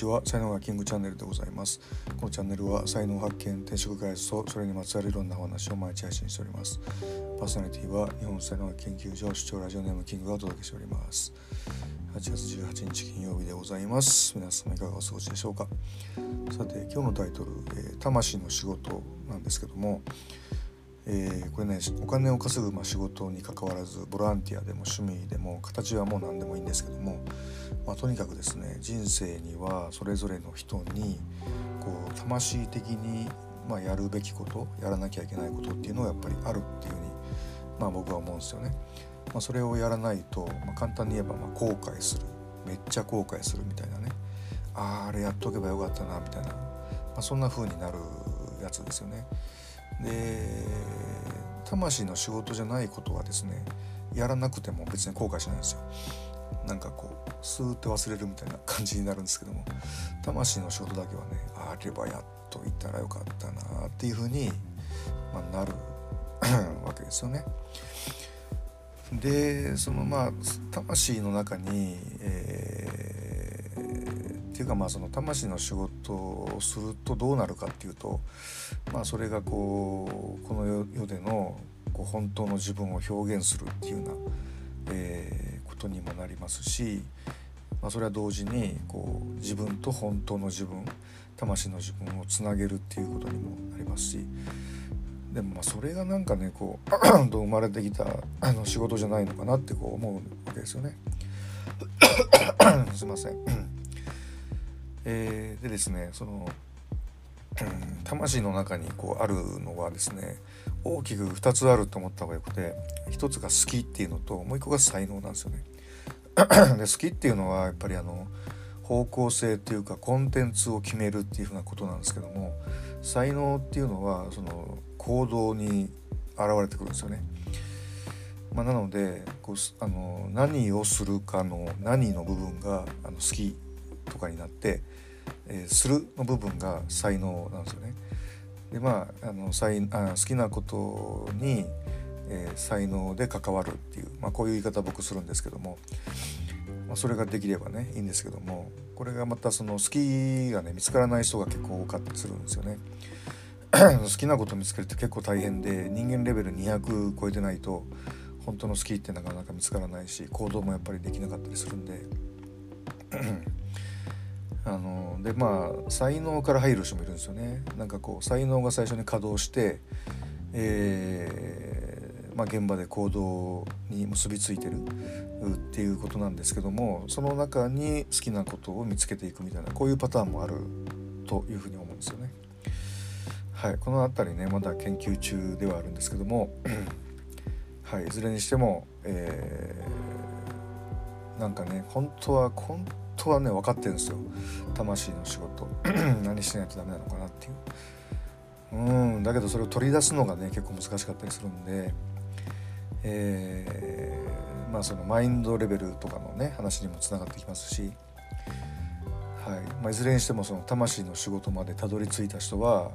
ちは。才能がキングチャンネルでございます。このチャンネルは才能発見転職開発とそれにまつわるいろんなお話を毎日配信しております。パーソナリティは日本才能学研究所主張ラジオネームキングがお届けしております。8月18日金曜日でございます。皆様いかがお過ごしでしょうか。さて今日のタイトル、えー、魂の仕事なんですけどもえー、これねお金を稼ぐまあ仕事にかかわらずボランティアでも趣味でも形はもう何でもいいんですけども、まあ、とにかくですね人生にはそれぞれの人にこう魂的にまあやるべきことやらなきゃいけないことっていうのがやっぱりあるっていうふうに、まあ、僕は思うんですよね。まあ、それをやらないと、まあ、簡単に言えばまあ後悔するめっちゃ後悔するみたいなねあああれやっとけばよかったなみたいな、まあ、そんな風になるやつですよね。で魂の仕事じゃないことはですねやらなくても別に後悔しないんですよなんかこうスーッて忘れるみたいな感じになるんですけども魂の仕事だけはねあればやっといたらよかったなっていうふうに、まあ、なる わけですよね。でそのまあ魂の中に、えー、ていうかまあその魂の仕事をするとどうなるかっていうとまあそれがこうこの世でのこう本当の自分を表現するっていうような、えー、ことにもなりますし、まあ、それは同時にこう自分と本当の自分魂の自分をつなげるっていうことにもなりますしでもまあそれがなんかねこう と生まれてきたあの仕事じゃないのかなってこう思うわけですよね。すいません。えー、でですねその、うん、魂の中にこうあるのはですね大きく2つあると思った方がよくて1つが好きっていうのともう1個が才能なんですよね。で好きっていうのはやっぱりあの方向性っていうかコンテンツを決めるっていうふうなことなんですけども才能っていうのはその行動に現れてくるんですよね。まあ、なのでこうあの何をするかの何の部分があの好きとかになって、えー、するの部分が才能なんですよね。でまああの才あ好きなことに、えー、才能で関わるっていう、まあ、こういう言い方僕するんですけども、まあ、それができればねいいんですけどもこれがまたその好きがね見つからない人が結構多かったりするんですよね。好きなこと見つけるって結構大変で人間レベル200超えてないと本当の好きってなかなか見つからないし行動もやっぱりできなかったりするんででまあ才能から入る人もいるんですよねなんかこう才能が最初に稼働して、えーまあ、現場で行動に結びついてるっていうことなんですけどもその中に好きなことを見つけていくみたいなこういうパターンもあるというふうに思うんですよね。はい、この辺りねまだ研究中ではあるんですけども、はい、いずれにしても、えー、なんかね本当は本当はね分かってるんですよ。魂の仕事。何しないとダメなのかなっていう。うんだけどそれを取り出すのがね結構難しかったりするんで。えー、まあそのマインドレベルとかのね話にもつながってきますし。はい。まあ、いずれにしてもその魂の仕事までたどり着いた人は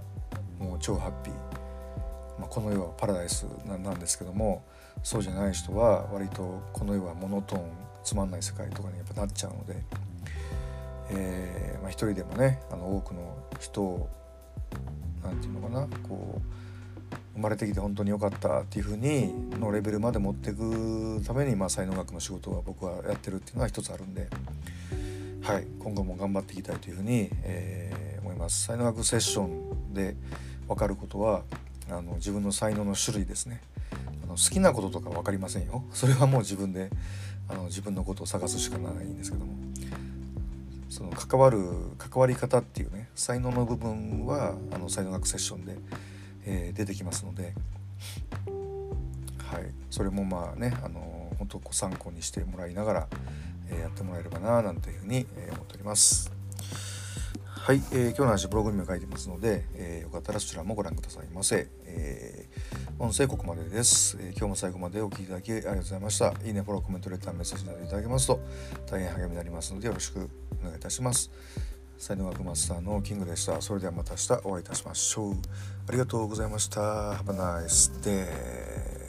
もう超ハッピー、まあ、この世はパラダイスなんですけどもそうじゃない人は割とこの世はモノトーンつまんない世界とかにやっぱなっちゃうので、えーまあ、一人でもねあの多くの人を何て言うのかなこう生まれてきて本当に良かったっていう風にのレベルまで持っていくために、まあ、才能学の仕事は僕はやってるっていうのは一つあるんで、はい、今後も頑張っていきたいというふうに、えー、思います。才能学セッションで分かることはあの自分の才能の種類ですね。あの好きなこととか分かりませんよ。それはもう自分であの自分のことを探すしかないんですけども。その関わる関わり方っていうね才能の部分はあの才能学セッションで、えー、出てきますので、はい、それもまあねあの本当参考にしてもらいながら、えー、やってもらえればななんていうふうに、えー、思っております。はい、えー、今日の話ブログにも書いてますので、えー、よかったらそちらもご覧くださいませ。えー、音声ここまでです、えー、今日も最後までお聴きいただきありがとうございました。いいね、フォロー、コメント、レター、メッセージなどいただけますと大変励みになりますのでよろしくお願いいたします。才能学マスターのキングでした。それではまた明日お会いいたしましょう。ありがとうございました。Have a nice day.